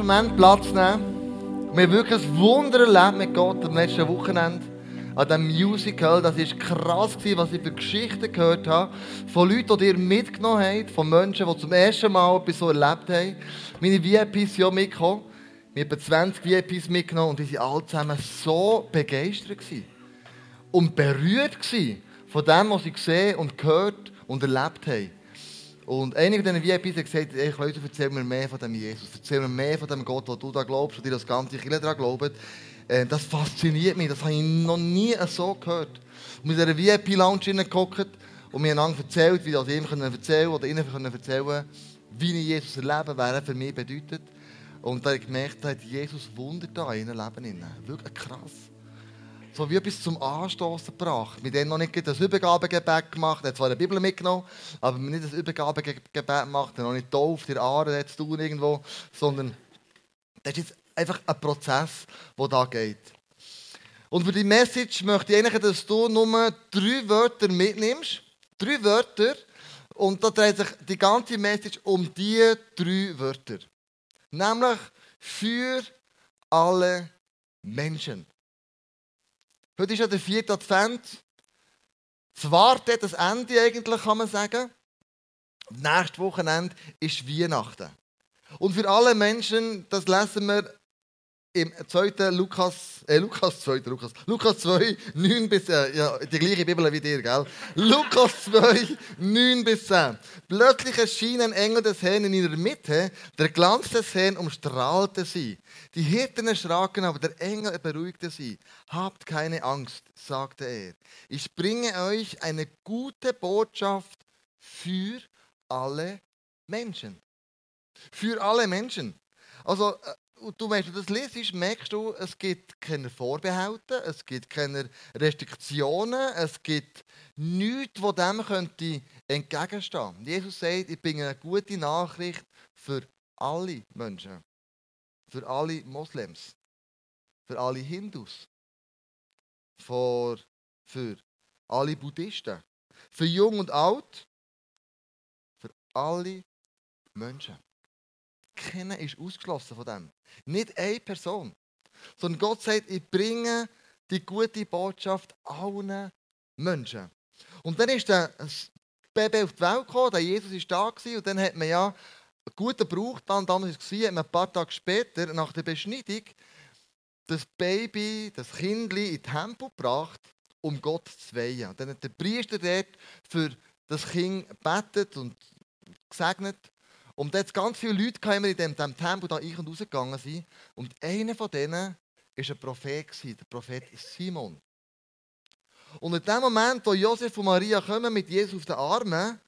Moment Platz nehmen. Wir haben wirklich ein Wunder erlebt mit Gott am letzten Wochenende. An diesem Musical. Das war krass, was ich für Geschichten gehört habe. Von Leuten, die ihr mitgenommen habt. Von Menschen, die zum ersten Mal etwas so erlebt haben. Meine VIPs sind auch mitgekommen. Wir haben 20 VIPs mitgenommen und die waren alle zusammen so begeistert. Und berührt von dem, was sie gesehen und gehört und erlebt haben. Und einige von diesen VIPs haben gesagt, ey, Leute, erzähl mir mehr von dem Jesus. Erzähl mir mehr von dem Gott, wo du da glaubst und dir das ganze Kirche daran glaubt. Äh, das fasziniert mich. Das habe ich noch nie so gehört. Und wir sind in dieser VIP-Lounge hineingeguckt und haben einander erzählt, wie das ihm erzählen oder ihnen erzählen wie ich Jesus erlebe, was er für mich bedeutet. Und da habe ich gemerkt, hat Jesus Wunder da in ihrem Leben. Wirklich krass. So wie etwas zum Anstoßen gebracht. Wir haben noch nicht das Übergabegebet gemacht. Er hat zwar eine Bibel mitgenommen, aber nicht das Übergabegebet gemacht. Er hat noch nicht getauft, in Aare zu tun irgendwo. Sondern das ist jetzt einfach ein Prozess, der da geht. Und für die Message möchte ich eigentlich, dass du nur drei Wörter mitnimmst. Drei Wörter. Und da dreht sich die ganze Message um diese drei Wörter. Nämlich für alle Menschen. Heute ist ja der vierte Advent. Das Warten, das Ende eigentlich, kann man sagen. Nächstes Wochenende ist Weihnachten. Und für alle Menschen, das lesen wir im 2. Lukas, äh, Lukas 2, Lukas, Lukas 2, 9 bis, äh, ja, die gleiche Bibel wie dir, gell? Lukas 2, 9 bis 10. Plötzlich erschien ein Engel des Herrn in ihrer Mitte, der Glanz des Herrn umstrahlte sie. Die Hirten erschraken, aber der Engel beruhigte sie. Habt keine Angst, sagte er. Ich bringe euch eine gute Botschaft für alle Menschen. Für alle Menschen. Also, äh, und du, wenn du das liest, merkst du, es gibt keine Vorbehalte, es gibt keine Restriktionen, es gibt nichts, was dem könnte entgegenstehen könnte. Jesus sagt, ich bringe eine gute Nachricht für alle Menschen. Für alle Moslems. Für alle Hindus. Für, für alle Buddhisten. Für jung und alt. Für alle Menschen. Keiner ist ausgeschlossen von dem. Nicht eine Person. Sondern Gott sagt, ich bringe die gute Botschaft allen Menschen. Und dann ist das Baby auf die Welt gekommen, der Jesus war da gewesen, und dann hat man ja einen guten Brauch, dann damals es, hat man ein paar Tage später, nach der Beschneidung, das Baby, das Kind in den Tempel gebracht, um Gott zu weihen. Und dann hat der Priester dort für das Kind gebetet und gesegnet. Und jetzt ganz viele Leute kamen in dem, dem Tempel da ein- und rausgegangen sind. Und einer von denen war ein Prophet, der Prophet Simon. Und in dem Moment, wo Josef und Maria kommen mit Jesus auf den Armen,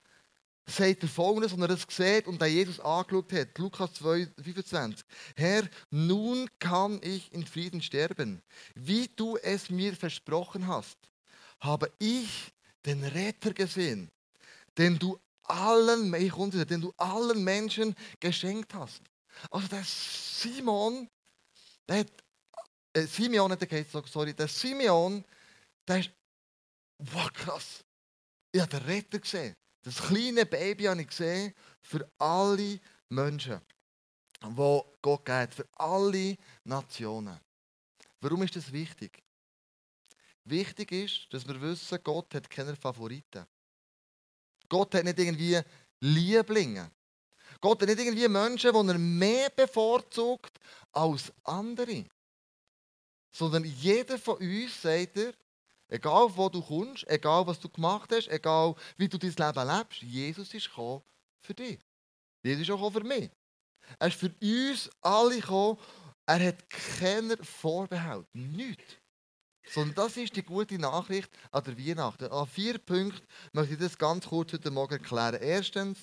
sagt er folgendes, und er das sieht und Jesus angeschaut hat. Lukas 2, 25. Herr, nun kann ich in Frieden sterben. Wie du es mir versprochen hast, habe ich den Retter gesehen, den du allen, ich unter, den du allen Menschen geschenkt hast. Also der Simon, der hat, äh, Simeon hat er sorry, der Simeon, der ist, wow, krass. Ich habe den Retter gesehen. Das kleine Baby habe ich gesehen für alle Menschen, wo Gott geht, für alle Nationen. Warum ist das wichtig? Wichtig ist, dass wir wissen, Gott hat keine Favoriten. Gott hat nicht irgendwie Lieblinge. Gott hat nicht irgendwie Menschen, die er mehr bevorzugt als andere. Sondern jeder von uns sagt er, egal wo du kommst, egal was du gemacht hast, egal wie du dein Leben lebst, Jesus ist gekommen für dich. Jesus ist auch für mich. Er ist für uns alle gekommen. Er hat keiner Vorbehalt. Nichts. Sondern das ist die gute Nachricht an der Weihnachten. An vier Punkten möchte ich das ganz kurz heute Morgen erklären. Erstens,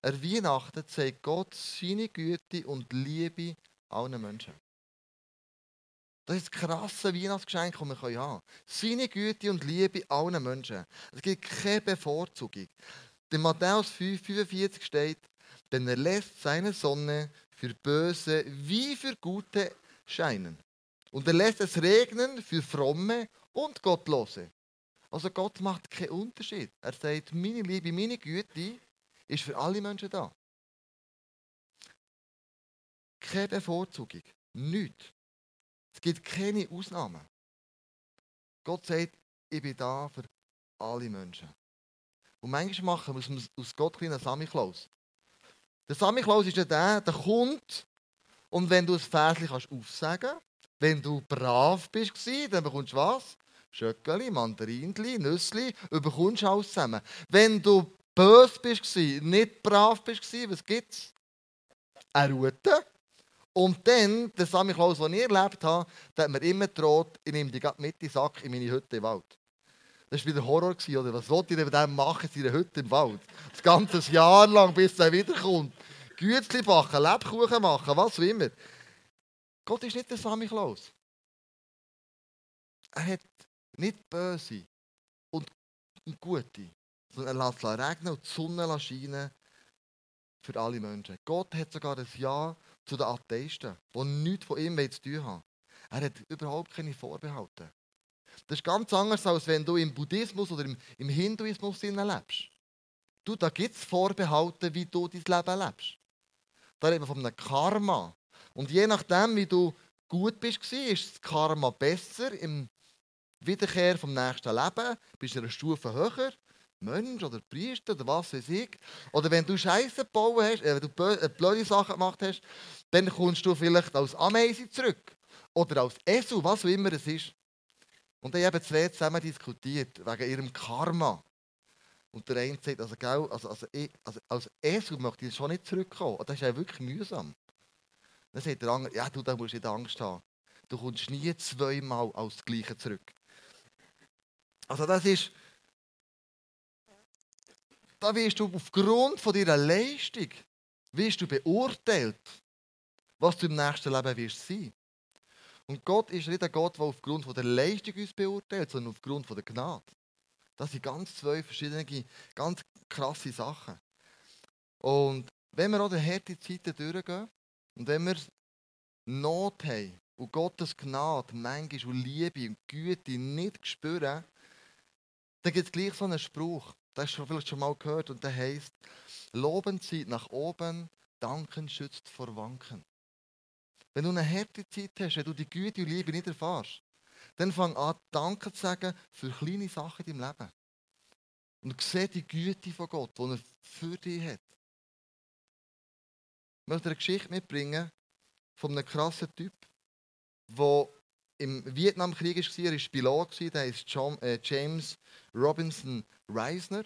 an Weihnachten zeigt Gott seine Güte und Liebe allen Menschen. Das ist das krasse Weihnachtsgeschenk, das wir haben können. Seine Güte und Liebe allen Menschen. Es gibt keine Bevorzugung. In Matthäus 5, 45 steht, denn er lässt seine Sonne für Böse wie für Gute scheinen. Und er lässt es regnen für Fromme und Gottlose. Also Gott macht keinen Unterschied. Er sagt, meine Liebe, meine Güte ist für alle Menschen da. keine Bevorzugung. Nichts. Es gibt keine Ausnahmen. Gott sagt, ich bin da für alle Menschen. Und manchmal machen wir aus Gott einen Samichlaus. Der Samichlaus ist ja der, der kommt und wenn du ein kannst aufsagen wenn du brav bist, dann bekommst du was? Schöckeli, Mandarinli, Nüssli, überkommst du alles zusammen. Wenn du böse bist, nicht brav bist, was gibt es? Eine Route. Und dann, der Sammy Klaus, den ich erlebt habe, der hat mir immer gedroht, ich nehme die mit in den Sack in meine Hütte im Wald. Das war wieder Horror, oder? Was wollte ich denn mit dem machen in seiner Hütte im Wald? Das ganze Jahr lang, bis er wiederkommt. Gützli backen, Lebkuchen machen, was auch immer. Gott ist nicht der Sammy Klaus. Er hat nicht böse und gute, sondern er lässt regnen und die Sonne scheinen für alle Menschen. Gott hat sogar ein Ja zu den Atheisten, die nichts von ihm zu tun haben. Er hat überhaupt keine Vorbehalte. Das ist ganz anders, als wenn du im Buddhismus oder im, im Hinduismus lebst. Du, da gibt es Vorbehalte, wie du dein Leben lebst. Da reden wir von einem Karma. Und je nachdem, wie du gut bist, ist das Karma besser im Wiederkehr vom nächsten Leben. Bist du eine Stufe höher, Mensch oder Priester oder was weiß ich. Oder wenn du Scheiße gebaut hast, äh, wenn du äh, blöde Sachen gemacht hast, dann kommst du vielleicht als Ameise zurück. Oder als Esel, was auch immer es ist. Und dann haben zwei zusammen diskutiert, wegen ihrem Karma. Und der eine sagt, also, also, also, also als Esel möchte ich schon nicht zurückkommen. Und das ist ja wirklich mühsam. Dann sagt der andere, ja, du, da musst nicht Angst haben. Du kommst nie zweimal als das Gleiche zurück. Also das ist, da wirst du aufgrund von deiner Leistung wirst du beurteilt, was du im nächsten Leben wirst sein. Und Gott ist nicht ein Gott, der aufgrund von der Leistung uns beurteilt, sondern aufgrund von der Gnade. Das sind ganz zwei verschiedene, ganz krasse Sachen. Und wenn wir auch die harte Zeiten durchgehen und wenn wir Not haben und Gottes Gnade, manchmal und Liebe und Güte nicht spüren, dann gibt es gleich so einen Spruch. Das hast du vielleicht schon mal gehört und der heißt: Loben zieht nach oben, danken schützt vor Wanken. Wenn du eine harte Zeit hast, wenn du die Güte und Liebe nicht erfährst, dann fang an, Danke zu sagen für kleine Sachen in deinem Leben. Und sieh die Güte von Gott, die er für dich hat. Ich möchte eine Geschichte mitbringen von einem krassen Typ, der im Vietnamkrieg war, er war Pilot, der heißt äh, James Robinson Reisner.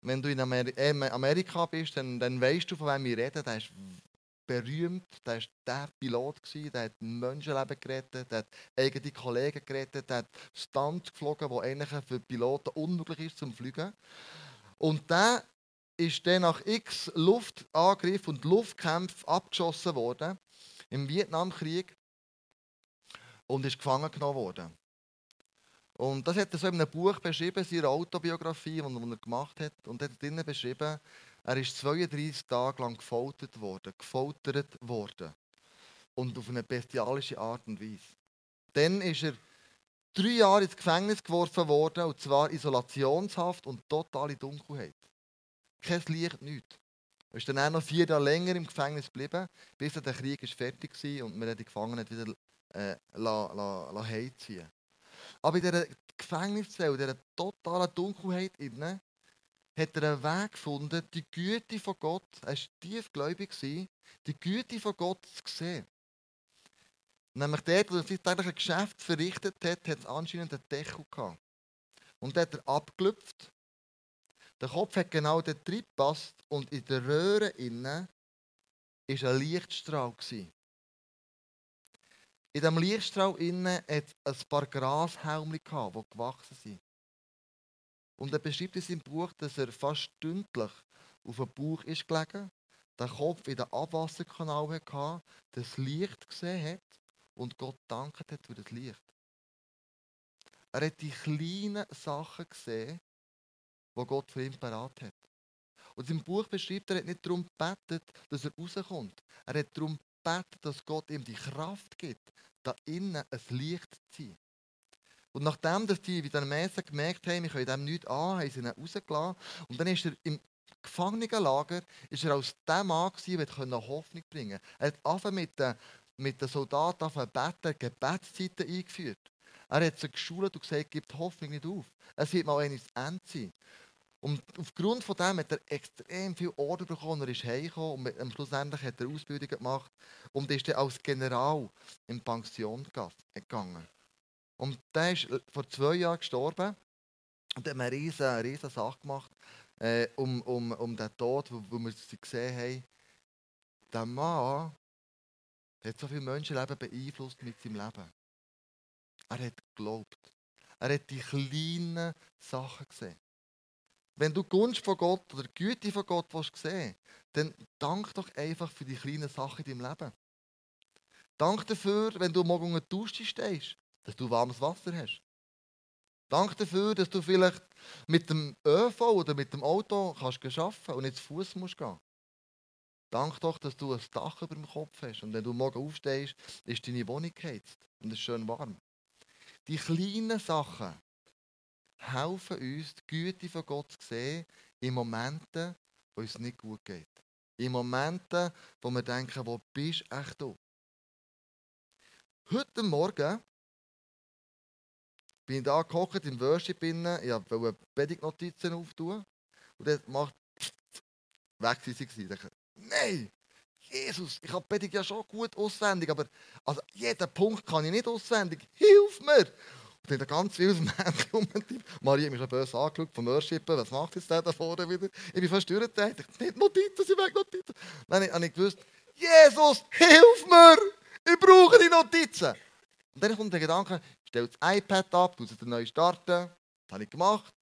Wenn du in äh, Amerika bist, dann, dann weißt du, von wem wir reden. Der ist berühmt, der war der Pilot, der hat Menschenleben gerettet, der hat eigene Kollegen gerettet, der hat Stand geflogen, wo eigentlich für Piloten unmöglich ist zum Fliegen. Und der ist dann nach x Luftangriff und Luftkämpfen abgeschossen worden im Vietnamkrieg und ist gefangen genommen worden. Und das hat er so in einem Buch beschrieben, seine Autobiografie, die er gemacht hat. Und er hat drinnen beschrieben, er ist 32 Tage lang gefoltert worden, gefoltert worden. Und auf eine bestialische Art und Weise. Dann ist er drei Jahre ins Gefängnis geworfen worden, und zwar Isolationshaft und totale Dunkelheit. Kein Licht, nichts. Er ist dann auch noch vier Jahre länger im Gefängnis geblieben, bis der Krieg fertig war und wir die Gefangenen wieder äh, la heimziehen. Aber in dieser Gefängniszelle, in dieser totalen Dunkelheit, innen, hat er einen Weg gefunden, die Güte von Gott, er war tiefgläubig, die Güte von Gott zu sehen. Nämlich dort, wo er sein tägliches Geschäft verrichtet hat, hat es anscheinend einen Deckel gehabt. Und dort hat er abgelüpft. Der Kopf hat genau dort reingepasst und in der Röhre innen war ein Lichtstrahl. In diesem Lichtstrahl innen hat es ein paar Grashelme, die gewachsen sind. Und er beschreibt in seinem Buch, dass er fast stündlich auf dem Bauch ist gelegen, den Kopf in den Abwasserkanal hatte, das Licht gesehen hat und Gott dankt hat für das Licht. Er hat die kleinen Sachen gesehen, die Gott für ihn parat hat. Und seinem Buch beschreibt er, hat nicht darum gebetet, dass er rauskommt. Er hat darum beten, dass Gott ihm die Kraft gibt, da innen ein Licht zu sein. Und nachdem dass die Vietnamesen gemerkt haben, wir können dem nichts an, haben sie ihn rausgelassen. Und dann ist er im Gefangenenlager war er als der Mann, der Hoffnung bringen konnte. Er hat mit den, mit den Soldaten beten, Gebetszeiten eingeführt. Er hat sie geschult und gesagt, gibt Hoffnung nicht auf. Es wird mal eines Ende sein. Und aufgrund von dem hat er extrem viel Order bekommen. Er ist heimgekommen und am schlussendlich hat er Ausbildung gemacht und ist dann als General in Pension gegangen. Und der ist vor zwei Jahren gestorben und hat eine riesige, riesige Sache gemacht äh, um, um, um den Tod, wo, wo wir sie gesehen haben. Der Mann hat so viele Menschenleben beeinflusst mit seinem Leben. Er hat geglaubt. Er hat die kleinen Sachen gesehen. Wenn du Gunst von Gott oder Güte von Gott sehen dann dank doch einfach für die kleinen Sachen in deinem Leben. Dank dafür, wenn du morgen unter Dusche stehst, dass du warmes Wasser hast. Dank dafür, dass du vielleicht mit dem ÖV oder mit dem Auto kannst arbeiten und nicht zu Fuß musst gehen. Dank doch, dass du ein Dach über dem Kopf hast und wenn du morgen aufstehst, ist deine Wohnung geheizt und es ist schön warm. Die kleinen Sachen, helfen uns, die Güte von Gott zu sehen in Momenten, wo es nicht gut geht. In Momenten, wo wir denken, wo bist echt du? Heute Morgen bin ich da gekocht im Worship innen, ich wollte Predigtnotizen auftun und dann macht weg sie sie. Nein! Jesus, ich habe Predigt ja schon gut auswendig, aber also jeden Punkt kann ich nicht auswendig. Hilf mir! Und dann ganz viel Männchen rumgetippt. Maria hat mich schon böse angeschaut vom Worshipen. Was macht jetzt der da vorne wieder? Ich bin fast durchgedreht. Ich nicht Notizen, sie weg Notizen. Dann habe ich gewusst, Jesus, hilf mir! Ich brauche die Notizen. Und dann kommt der Gedanke, stell das iPad ab, du den neu starten. Das habe ich gemacht.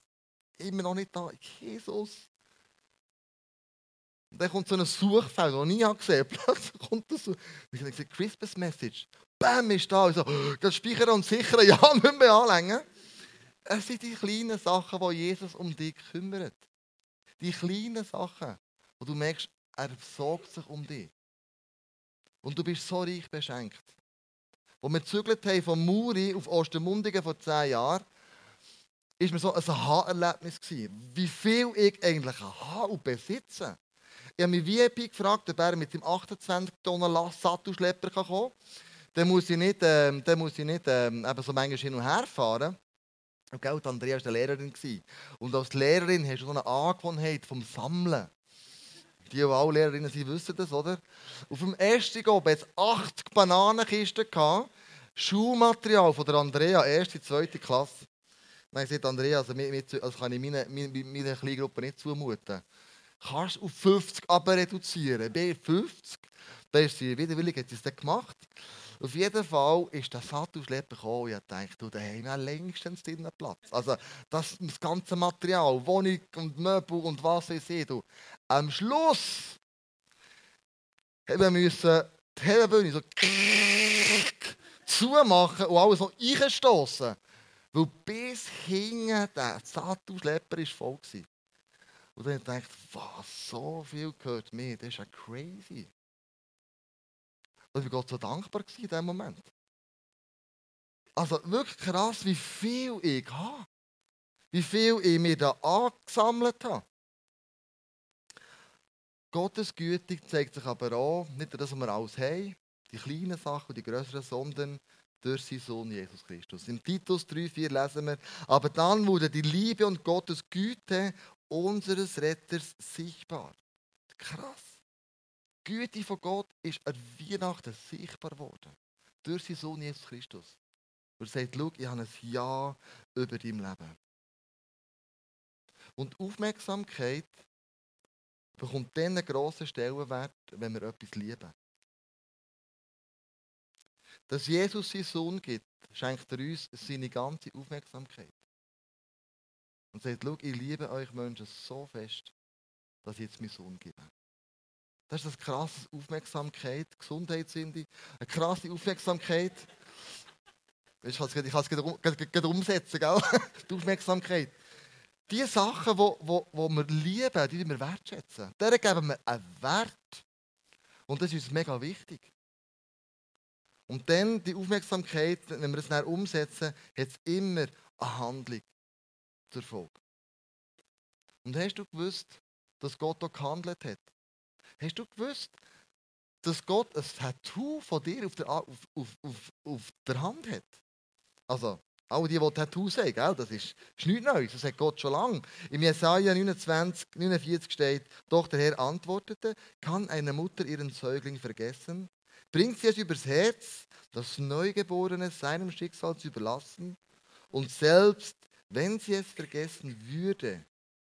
Immer noch nicht da. Jesus. Und dann kommt so ein Suchfeld, das ich nie gesehen habe. Plötzlich kommt das so. Ich habe gesagt, Christmas Message. Bam, ist da. Ich so, das Speichern und Sichern, ja, nicht mehr anlängen. Es sind die kleinen Sachen, wo Jesus um dich kümmert. Die kleinen Sachen, wo du merkst, er sorgt sich um dich. Und du bist so reich beschenkt. Als wir gezügelt haben von Muri auf Ostermundigen vor zehn Jahren, war mir so ein Aha-Erlebnis. Wie viel ich eigentlich habe und besitze. Ich habe mich VIP gefragt, ob er mit dem 28 Tonnen Sattelschlepper kommen kann dann muss ich nicht, ähm, dann muss ich nicht ähm, eben so manchmal hin und her fahren. Und gell, Andrea war eine Lehrerin. Und als Lehrerin hast du so eine Angewohnheit vom Sammeln. Die, die alle Lehrerinnen sind, wissen das, oder? Auf dem ersten Gob hatte es 80 Bananenkisten. Schulmaterial von der Andrea, erste, zweite Klasse. Nein, sagt Andrea, also, also kann ich meiner meine, meine Kleingruppe nicht zumuten. Kannst du auf 50 aber reduzieren? Bei 50? Da ist sie widerwillig, hat sie es dann gemacht. Auf jeden Fall ist der Sattelschlepper gekommen und ich dachte, du, da haben wir längstens drinnen Platz. Also das, das ganze Material, Wohnung und Möbel und was ich sehe. Du. Am Schluss wir müssen die Hellenbühne so zumachen und alles noch einstoßen. Weil bis hinten der Sattelschlepper war voll. Gewesen. Und dann ich, was, so viel gehört mir, das ist ja crazy. Und ich war Gott so dankbar in diesem Moment. Also wirklich krass, wie viel ich habe. Wie viel ich mir da angesammelt habe. Gottes Güte zeigt sich aber auch, nicht das, was wir alles haben, die kleinen Sachen und die größeren, sondern durch seinen Sohn Jesus Christus. In Titus 3,4 lesen wir, aber dann wurde die Liebe und Gottes Güte unseres Retters sichtbar. Krass. Die Güte von Gott ist an Weihnachten sichtbar geworden. Durch seinen Sohn Jesus Christus. Und er sagt, schau, ich habe ein Ja über dein Leben. Und Aufmerksamkeit bekommt dann einen grossen Stellenwert, wenn wir etwas lieben. Dass Jesus seinen Sohn gibt, schenkt er uns seine ganze Aufmerksamkeit. Und sagt, schau, ich liebe euch Menschen so fest, dass ich jetzt meinen Sohn gebe. Das ist eine krasse Aufmerksamkeit, Gesundheit sind die. Eine krasse Aufmerksamkeit. Ich kann es gerade umsetzen, gell? die Aufmerksamkeit. Die Sachen, die wo, wo, wo wir lieben, die wir wertschätzen, denen geben wir einen Wert. Und das ist uns mega wichtig. Und dann die Aufmerksamkeit, wenn wir es dann umsetzen, hat es immer eine Handlung zur Folge. Und hast du gewusst, dass Gott hier gehandelt hat. Hast du gewusst, dass Gott ein Tattoo von dir auf der, auf, auf, auf, auf der Hand hat? Also, alle die, die Tattoos haben, gell? das ist, ist nichts Neues, das hat Gott schon lange. Im Jesaja 29, 49 steht, doch der Herr antwortete, kann eine Mutter ihren Säugling vergessen? Bringt sie es übers Herz, das Neugeborene seinem Schicksal zu überlassen? Und selbst wenn sie es vergessen würde,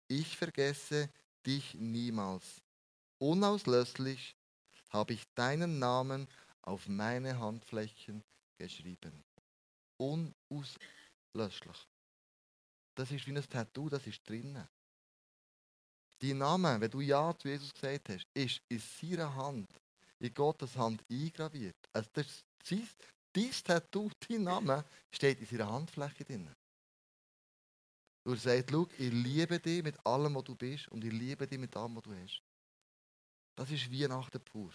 ich vergesse dich niemals. Unauslöschlich habe ich deinen Namen auf meine Handflächen geschrieben unauslöschlich. Das ist wie ein Tattoo, das ist drinnen. Dein Name, wenn du Ja zu Jesus gesagt hast, ist in seiner Hand, in Gottes Hand eingraviert. Also das ist dein Tattoo, dein Name, steht in seiner Handfläche drin. Und er sagt, schau, ich liebe dich mit allem, was du bist und ich liebe dich mit allem, was du hast. Das ist Weihnachten pur.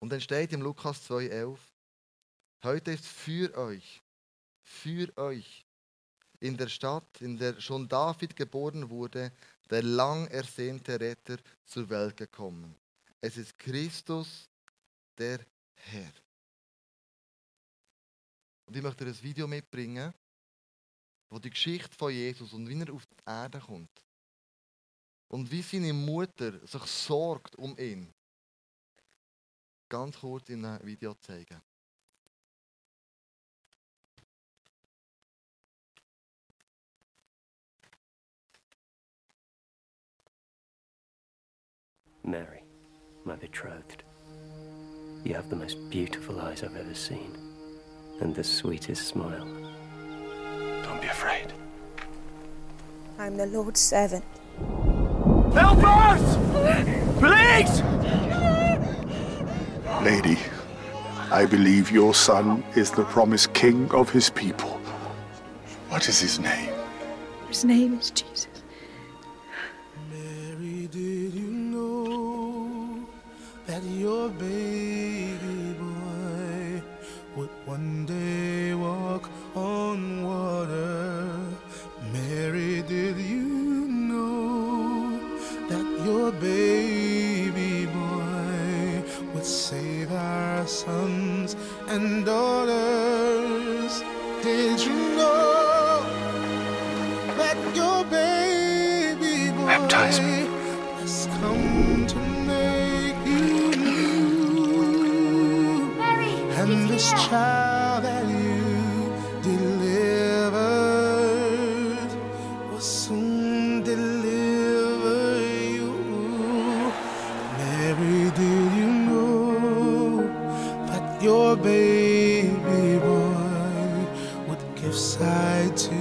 Und dann steht im Lukas 2,11, Heute ist für euch, für euch in der Stadt, in der schon David geboren wurde, der lang ersehnte Retter zur Welt gekommen. Es ist Christus, der Herr. Und ich möchte dir ein Video mitbringen, wo die Geschichte von Jesus und wie er auf die Erde kommt. Und wie seine Mutter sich sorgt um ihn. Ganz kurz in einem Video zeigen. Mary, my betrothed. You have the most beautiful eyes I've ever seen, and the sweetest smile. Don't be afraid. I'm the Lord's servant. Help us! Please! Lady, I believe your son is the promised king of his people. What is his name? His name is Jesus. Baby boy would give sight to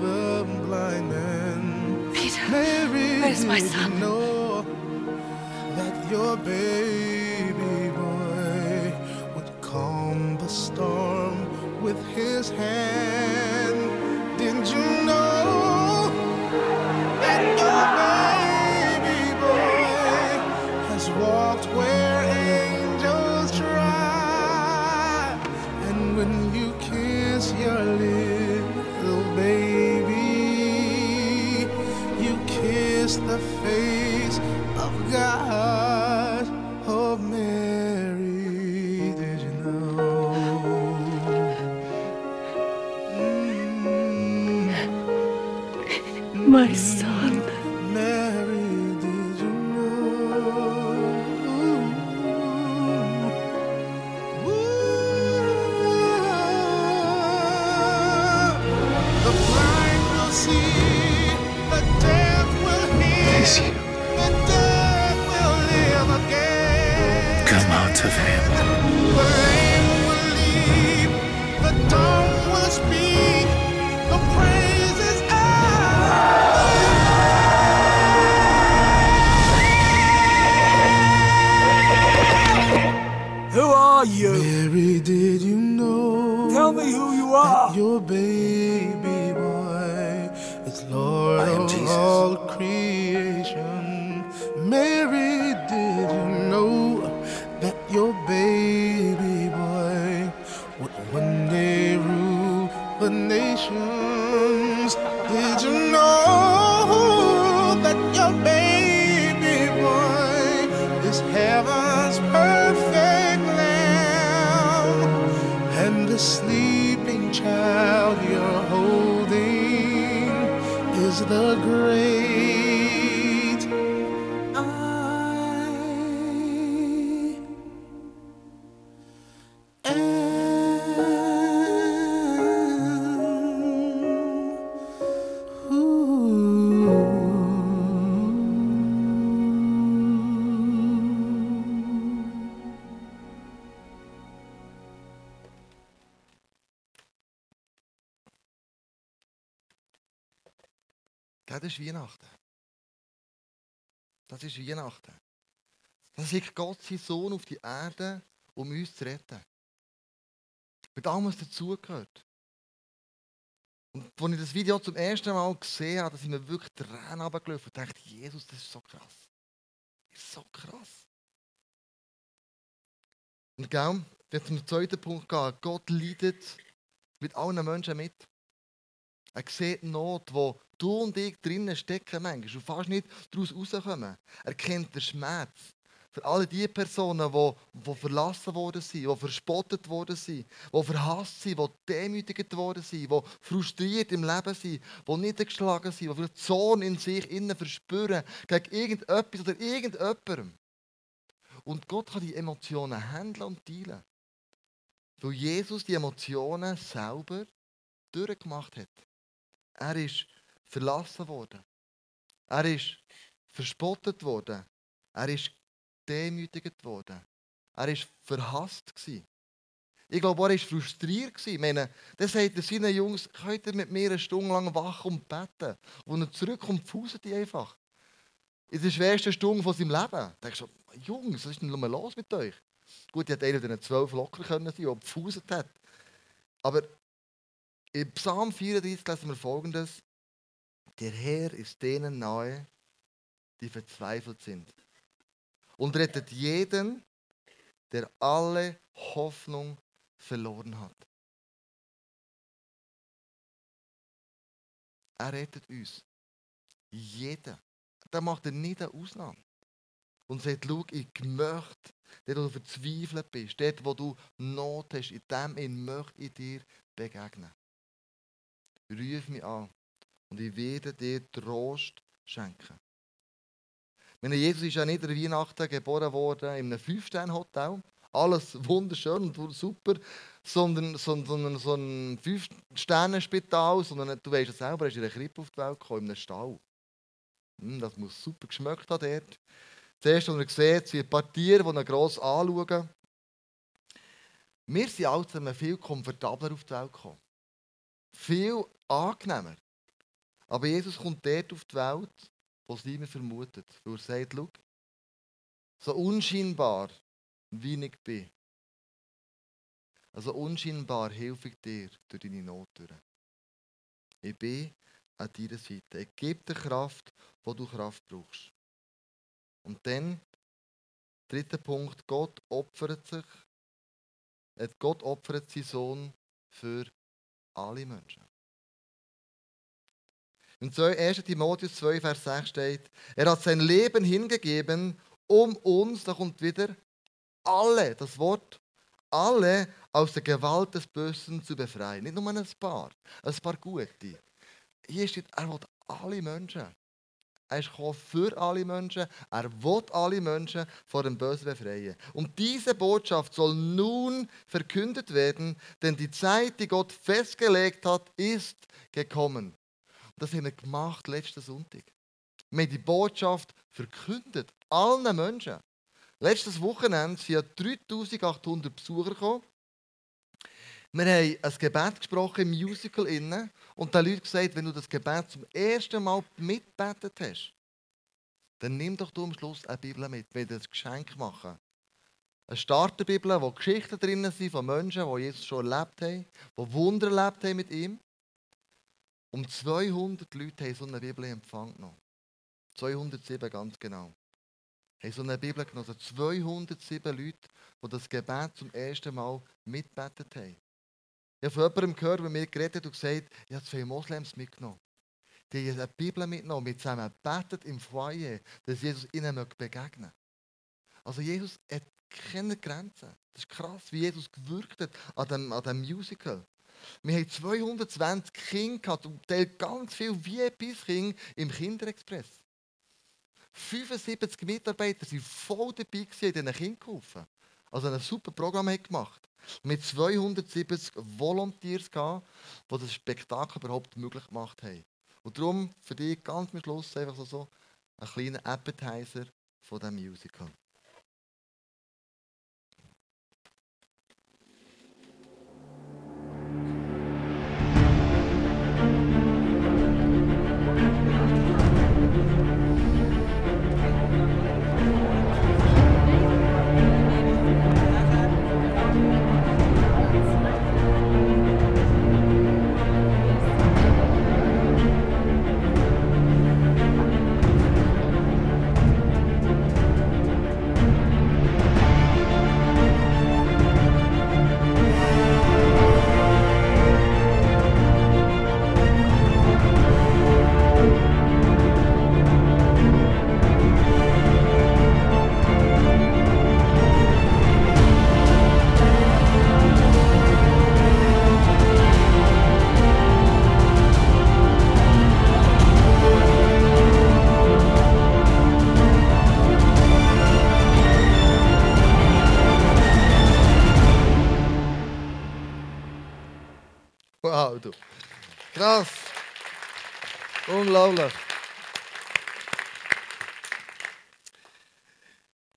the blind man? Peter, Mary, where's my did you son? know that your baby boy would calm the storm with his hand? Are you? Mary, did you know? Tell me who you are. that Your baby Das ist Weihnachten. Das ist Weihnachten. Das schickt Gott seinen Sohn auf die Erde, um uns zu retten. Mit allem, was dazugehört. Und als ich das Video zum ersten Mal gesehen habe, da sind mir wirklich Tränen runtergelaufen und dachte, Jesus, das ist so krass. Das ist so krass. Und gell, jetzt zum zweiten Punkt gehen. Gott leidet mit allen Menschen mit. Er sieht die Not, wo du und ich drinnen stecken manchmal und fast nicht daraus rauskommen. Er kennt den Schmerz. Für alle die Personen, die, die verlassen worden sind, die verspottet worden sind, die verhasst sind, die demütigt worden sind, die frustriert im Leben sind, die niedergeschlagen sind, die vielleicht Zorn in sich innen verspüren gegen irgendetwas oder irgendjemandem. Und Gott kann die Emotionen handeln und teilen. Weil Jesus die Emotionen selber durchgemacht hat. Er ist verlassen worden. Er ist verspottet worden. Er ist demütigt worden. Er war verhasst. Gewesen. Ich glaube, er war frustriert. Ich meine, dann sagt er seinen Jungs, könnt ihr mit mir eine Stunde lang wach und beten? Und er zurückkommt, pfusen die einfach. In der schwersten Stunde von seinem Leben. Da denkst du, Jungs, was ist denn los mit euch? Gut, ich hätte einer von zwölf locker können sein, der gepfuset hat. Aber im Psalm 34 lesen wir folgendes. Der Herr ist denen nahe, die verzweifelt sind. Und rettet jeden, der alle Hoffnung verloren hat. Er rettet uns. Jeden. Da macht er nicht eine Ausnahme. Und sagt, schau, ich möchte, dort wo du verzweifelt bist, dort wo du Not hast, in dem ich möchte ich dir begegnen. Ruf mich an und ich werde dir Trost schenken. Meine, Jesus ist ja nicht an Weihnachten geboren worden in einem Fünf-Sterne-Hotel. Alles wunderschön und super, sondern, sondern so ein Fünf-Sterne-Spital, sondern du weißt ja selber, er ist in einer Krippe auf die Welt gekommen, in einem Stall. Hm, das muss super geschmeckt haben dort. Zuerst, als er sieht, sind ein paar Tiere, die ihn gross anschauen. Wir sind alle viel komfortabler auf die Welt gekommen. Viel angenehmer. Aber Jesus kommt dort auf die Welt, wo es niemand vermutet. Weil er sagt, schau, so unscheinbar wie ich bin, also unscheinbar helfe ich dir durch deine Not durch. Ich bin an deiner Seite. Ich gebe dir Kraft, wo du Kraft brauchst. Und dann, dritter Punkt, Gott opfert sich, äh, Gott opfert seinen Sohn für alle Menschen. In 1. Timotheus 2, Vers 6 steht, er hat sein Leben hingegeben, um uns, da kommt wieder, alle, das Wort, alle aus der Gewalt des Bösen zu befreien. Nicht nur ein paar, ein paar Gute. Hier steht, er will alle Menschen. Er ist für alle Menschen. Er will alle Menschen vor dem Bösen befreien. Und diese Botschaft soll nun verkündet werden, denn die Zeit, die Gott festgelegt hat, ist gekommen. Das haben wir gemacht letzten Sonntag. Wir haben die Botschaft verkündet. Allen Menschen. Letztes Wochenende sind ja 3800 Besucher gekommen. Wir haben ein Gebet gesprochen im Musical innen und den Leuten gesagt, wenn du das Gebet zum ersten Mal mitbetet hast, dann nimm doch du am Schluss eine Bibel mit, wenn wir das Geschenk machen. Eine Starterbibel, wo Geschichten drin sind von Menschen, die Jesus schon erlebt haben, die Wunder erlebt haben mit ihm. Um 200 Leute haben so eine Bibel in Empfang genommen. 207 ganz genau. Haben so eine Bibel genommen. Also 207 Leute, die das Gebet zum ersten Mal mitbetet haben. Ich habe von jemandem gehört, der mir geredet hat und gesagt, ich habe zwei Moslems mitgenommen. Die haben eine Bibel mitgenommen, mit zusammen betet im Foyer, dass Jesus ihnen begegnen möge. Also Jesus hat keine Grenzen. Das ist krass, wie Jesus gewirkt hat an dem, an dem Musical. Wir haben 220 Kinder gehabt, und Teil ganz viele VIP-Kinder im Kinderexpress. 75 Mitarbeiter waren voll dabei, haben diesen Kindern geholfen. Also ein super Programm haben gemacht. Mit 270 Volunteers, die das Spektakel überhaupt möglich gemacht haben. Und darum für dich ganz am Schluss einfach so, so ein kleiner Appetizer von diesem Musical. Unglaublich.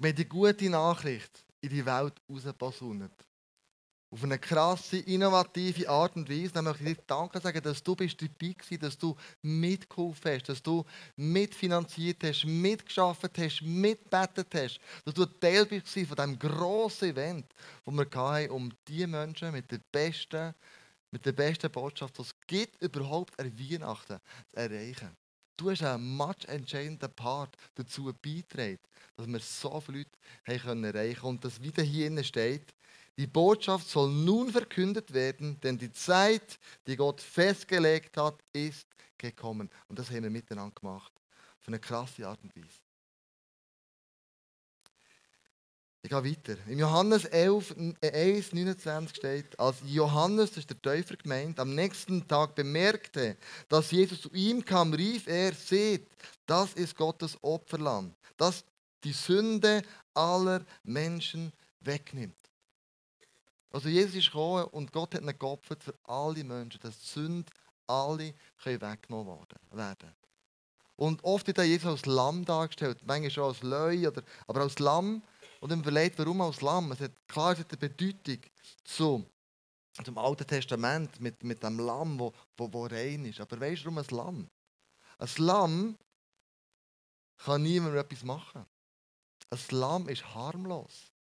Haben die gute Nachricht in die Welt rausposaunet. Auf eine krasse, innovative Art und Weise. Dann möchte ich dir Danke sagen, dass du bist dabei warst, dass du mitgeholfen hast, dass du mitfinanziert hast, mitgeschafft hast, mitbetet hast. Dass du Teil bist von diesem grossen Event, das wir hatten, um die Menschen mit der besten mit der besten Botschaft, die es gibt, überhaupt an Weihnachten zu erreichen. Du hast einen much entscheidenden Part dazu beigetragen, dass wir so viele Leute erreichen können. Und das wieder hier innen steht, die Botschaft soll nun verkündet werden, denn die Zeit, die Gott festgelegt hat, ist gekommen. Und das haben wir miteinander gemacht. Auf eine krasse Art und Weise. Ich gehe weiter. Im Johannes 11, äh, 1, 29 steht, als Johannes, das ist der Täufer gemeint, am nächsten Tag bemerkte, dass Jesus zu ihm kam, rief er, seht, das ist Gottes Opferlamm, das die Sünde aller Menschen wegnimmt. Also Jesus ist gekommen und Gott hat ihn geopfert für alle Menschen, dass die Sünde alle können weggenommen werden. Und oft wird Jesus als Lamm dargestellt, manchmal schon als Löwe, aber als Lamm. Und dann überlegt, warum als Lamm. Es hat, klar, es hat eine Bedeutung zu, zum Alten Testament mit, mit dem Lamm, wo, wo, wo rein ist. Aber weißt du, warum ein Lamm? Ein Lamm kann niemand etwas machen. Ein Lamm ist harmlos.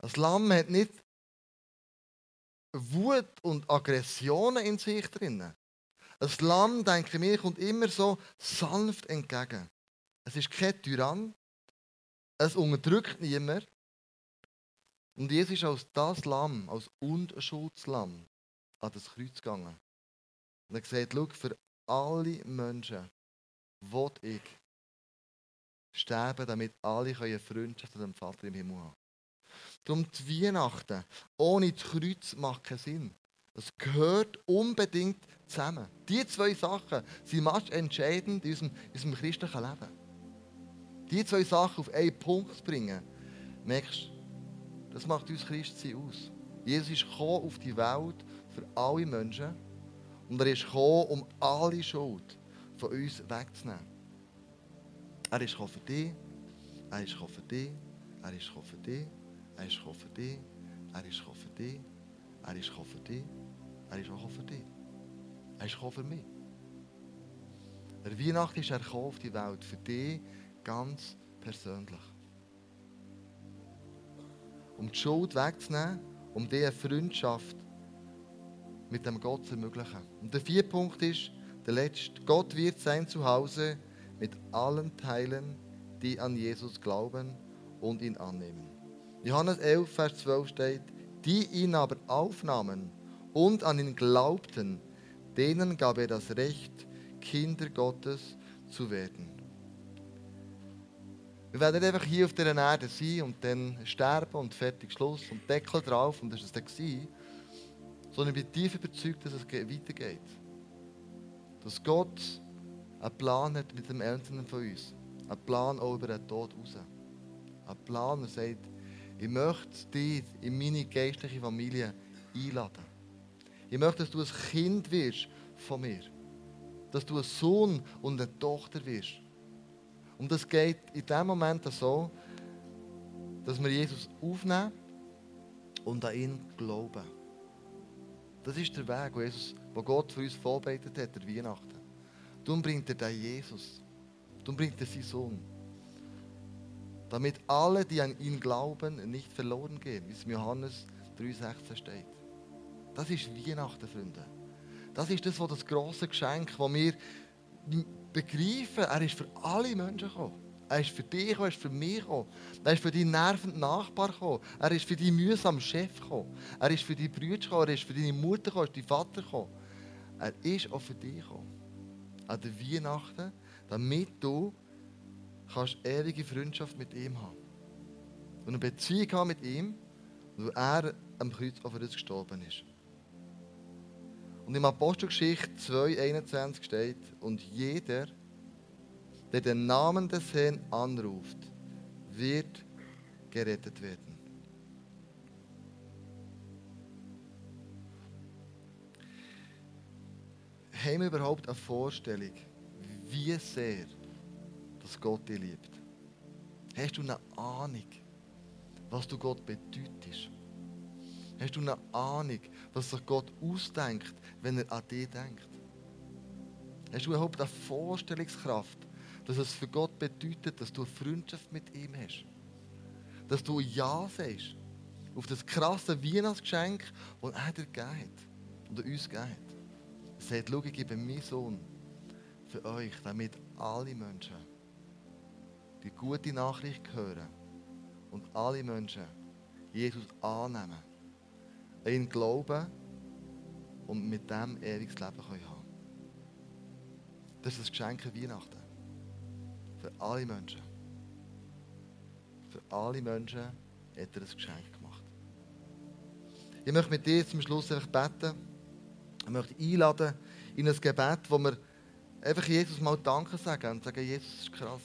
Ein Lamm hat nicht Wut und Aggressionen in sich drin. Ein Lamm, denke ich mir, kommt immer so sanft entgegen. Es ist kein Tyrann. Es unterdrückt niemand. Und Jesus ist als das Lamm, als Unschuldslamm, an das Kreuz gegangen. Und er sagt, schau, für alle Menschen will ich sterben, damit alle eine Freundschaft zu dem Vater im Himmel haben. Darum die Weihnachten ohne das Kreuz macht keinen Sinn. Es gehört unbedingt zusammen. Die zwei Sachen sind entscheidend in unserem, in unserem christlichen Leben. Die zwei Sachen auf einen Punkt zu bringen, merkst du, das macht uns Christsein aus. Jesus ist gekommen auf die Welt für alle Menschen und er ist gekommen, um alle Schuld von uns wegzunehmen. Er ist gekommen für dich, er ist gekommen für dich, er ist gekommen für dich, er ist gekommen für dich, er ist gekommen für dich, er ist gekommen für dich, er ist auch gekommen für dich. Er ist gekommen für mich. Der Weihnachten ist er gekommen auf die Welt für dich ganz persönlich. Um die Schuld wegzunehmen, um diese Freundschaft mit dem Gott zu ermöglichen. Und der vierte Punkt ist, der letzte, Gott wird sein Zuhause mit allen Teilen, die an Jesus glauben und ihn annehmen. Johannes 11, Vers 12 steht, die ihn aber aufnahmen und an ihn glaubten, denen gab er das Recht, Kinder Gottes zu werden. Wir werden nicht einfach hier auf dieser Erde sein und dann sterben und fertig Schluss und Deckel drauf und das war es dann. sondern ich bin tief überzeugt, dass es ge- weitergeht. Dass Gott einen Plan hat mit dem Einzelnen von uns. Einen Plan auch über den Tod raus. Einen Plan, der sagt, ich möchte dich in meine geistliche Familie einladen. Ich möchte, dass du ein Kind wirst von mir. Dass du ein Sohn und eine Tochter wirst. Und das geht in dem Moment so, dass wir Jesus aufnehmen und an ihn glauben. Das ist der Weg, wo, Jesus, wo Gott für uns vorbereitet hat, der Weihnachten. Darum bringt er den Jesus. Darum bringt er seinen Sohn. Damit alle, die an ihn glauben, nicht verloren gehen, wie es im Johannes 3,16 steht. Das ist Weihnachten, Freunde. Das ist das, was das grosse Geschenk, das wir begreifen, er ist für alle Menschen gekommen. Er ist für dich gekommen, er ist für mich gekommen. Er ist für deinen nervenden Nachbar gekommen. Er ist für deinen mühsamen Chef gekommen. Er ist für deine Brüder gekommen. Er ist für deine Mutter gekommen. Er ist für deinen Vater gekommen. Er ist auch für dich gekommen. An der Weihnachten, damit du kannst ewige Freundschaft mit ihm haben. Und eine Beziehung haben mit ihm, weil er am Kreuz auf uns gestorben ist. Und im Apostelgeschichte 2,21 steht, und jeder, der den Namen des Herrn anruft, wird gerettet werden. Haben wir überhaupt eine Vorstellung, wie sehr dass Gott dich liebt? Hast du eine Ahnung, was du Gott bedeutest? Hast du eine Ahnung, was sich Gott ausdenkt, wenn er an dich denkt? Hast du überhaupt eine Vorstellungskraft, dass es für Gott bedeutet, dass du Freundschaft mit ihm hast? Dass du Ja sagst auf das krasse Weihnachtsgeschenk, das er dir gegeben hat und uns gegeben hat. Er sagt, schau, ich gebe meinen Sohn für euch, damit alle Menschen die gute Nachricht hören und alle Menschen Jesus annehmen, an ihn glauben und mit dem ewiges Leben können haben. Das ist das Geschenk an Weihnachten. Für alle Menschen. Für alle Menschen hat er ein Geschenk gemacht. Ich möchte mit dir zum Schluss einfach beten. Ich möchte einladen in ein Gebet, wo wir einfach Jesus mal Danke sagen und sagen, Jesus, ist krass.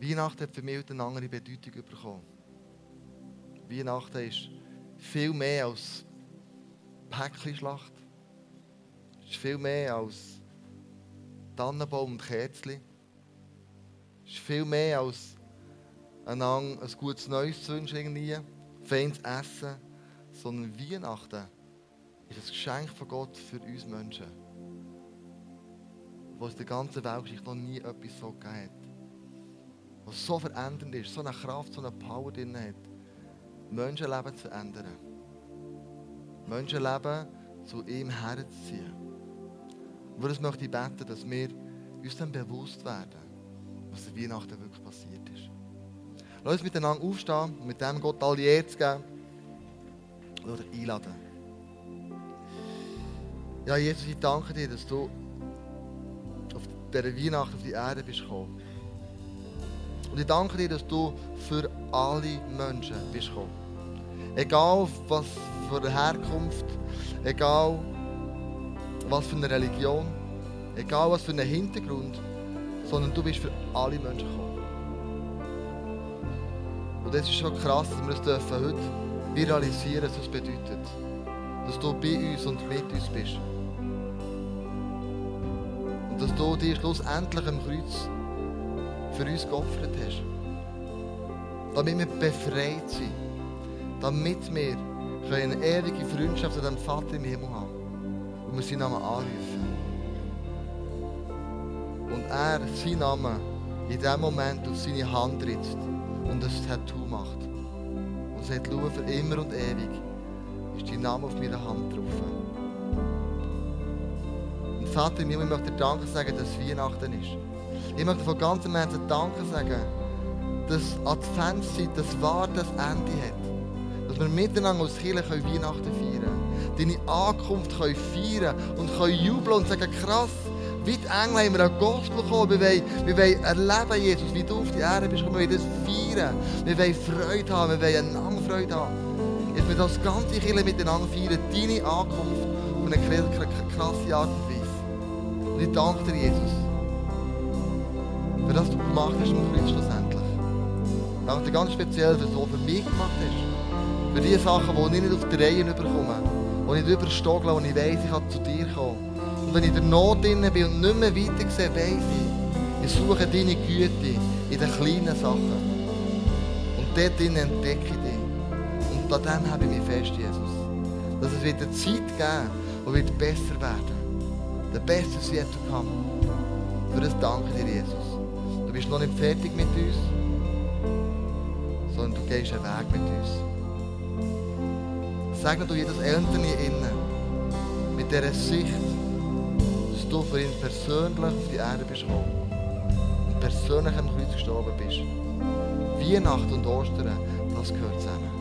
Weihnachten hat für mich eine andere Bedeutung bekommen. Weihnachten ist viel mehr als Päckchenschlacht. Es ist viel mehr als Tannenbaum und Kerzchen. Es ist viel mehr als ein gutes Neues zu wünschen, feines Essen, sondern Weihnachten ist ein Geschenk von Gott für uns Menschen, wo es der ganzen Weltgeschichte noch nie etwas so gegeben hat. Was so verändernd ist, so eine Kraft, so eine Power drin hat, Menschenleben zu verändern. Menschenleben zu ihm herzuziehen. Und das möchte ich beten, dass wir uns dann bewusst werden, was an Weihnachten wirklich passiert ist. Lass uns miteinander aufstehen und mit dem Gott all die zu geben oder einladen. Ja, Jesus, ich danke dir, dass du auf dieser Weihnacht auf die Erde bist gekommen. Und ich danke dir, dass du für alle Menschen bist gekommen. Egal was für eine Herkunft, egal was für eine Religion, egal was für einen Hintergrund, sondern du bist für alle Menschen gekommen. Und das ist schon krass, dass wir das dürfen heute viralisieren, was das bedeutet. Dass du bei uns und mit uns bist. Und dass du dir schlussendlich am Kreuz für uns geopfert hast. Damit wir befreit sind. Damit wir eine ewige Freundschaft mit dem Vater im Himmel haben. Und wir seinen Namen anrufen. Und er seinen Namen in dem Moment auf seine Hand ritzt und ein Tattoo macht. Und sagt, schau, für immer und ewig ist dein Name auf meiner Hand drauf. Und Vater im Himmel, ich möchte dir Danke sagen, dass Weihnachten ist. Ich möchte von ganzem Herzen Danke sagen, dass Adventszeit, das wahr das Ende hat. Dass wir miteinander als Kirche Weihnachten feiern können. Deine Ankunft können feiern und können jubeln und sagen, krass, wie die Engel haben wir ein Gospel bekommen. Wir wollen, wir wollen erleben, Jesus, wie du auf die Erde bist. Wir wollen das feiern. Wir wollen Freude haben, wir wollen einander Freude haben. Ich wir das ganze Kirche miteinander feiern, deine Ankunft auf eine kr- kr- krasse Art und Weise. Und ich danke dir, Jesus, für das du gemacht hast am Kreuz schlussendlich. Ich danke dir ganz speziell für das, was du für mich gemacht hast. Für die Sachen, die ich nicht auf die Reihe bekomme, die ich nicht überstogle und ich weiss, ich kann zu dir kommen. Und wenn ich in der Not drin bin und nicht mehr weiter sehe, weiss ich, ich suche deine Güte in den kleinen Sachen. Und dort drin entdecke ich dich. Und an dem habe ich mich fest, Jesus. Dass es wieder Zeit geben wird besser werden. The best is yet to. Für das danke dir, Jesus. Du bist noch nicht fertig mit uns, sondern du gehst einen Weg mit uns. Segne du jedes Eltern hier innen mit dieser Sicht, dass du für ihn persönlich auf die Erde bist gekommen und persönlich am Kreuz gestorben bist. Weihnachten und Ostern, das gehört zusammen.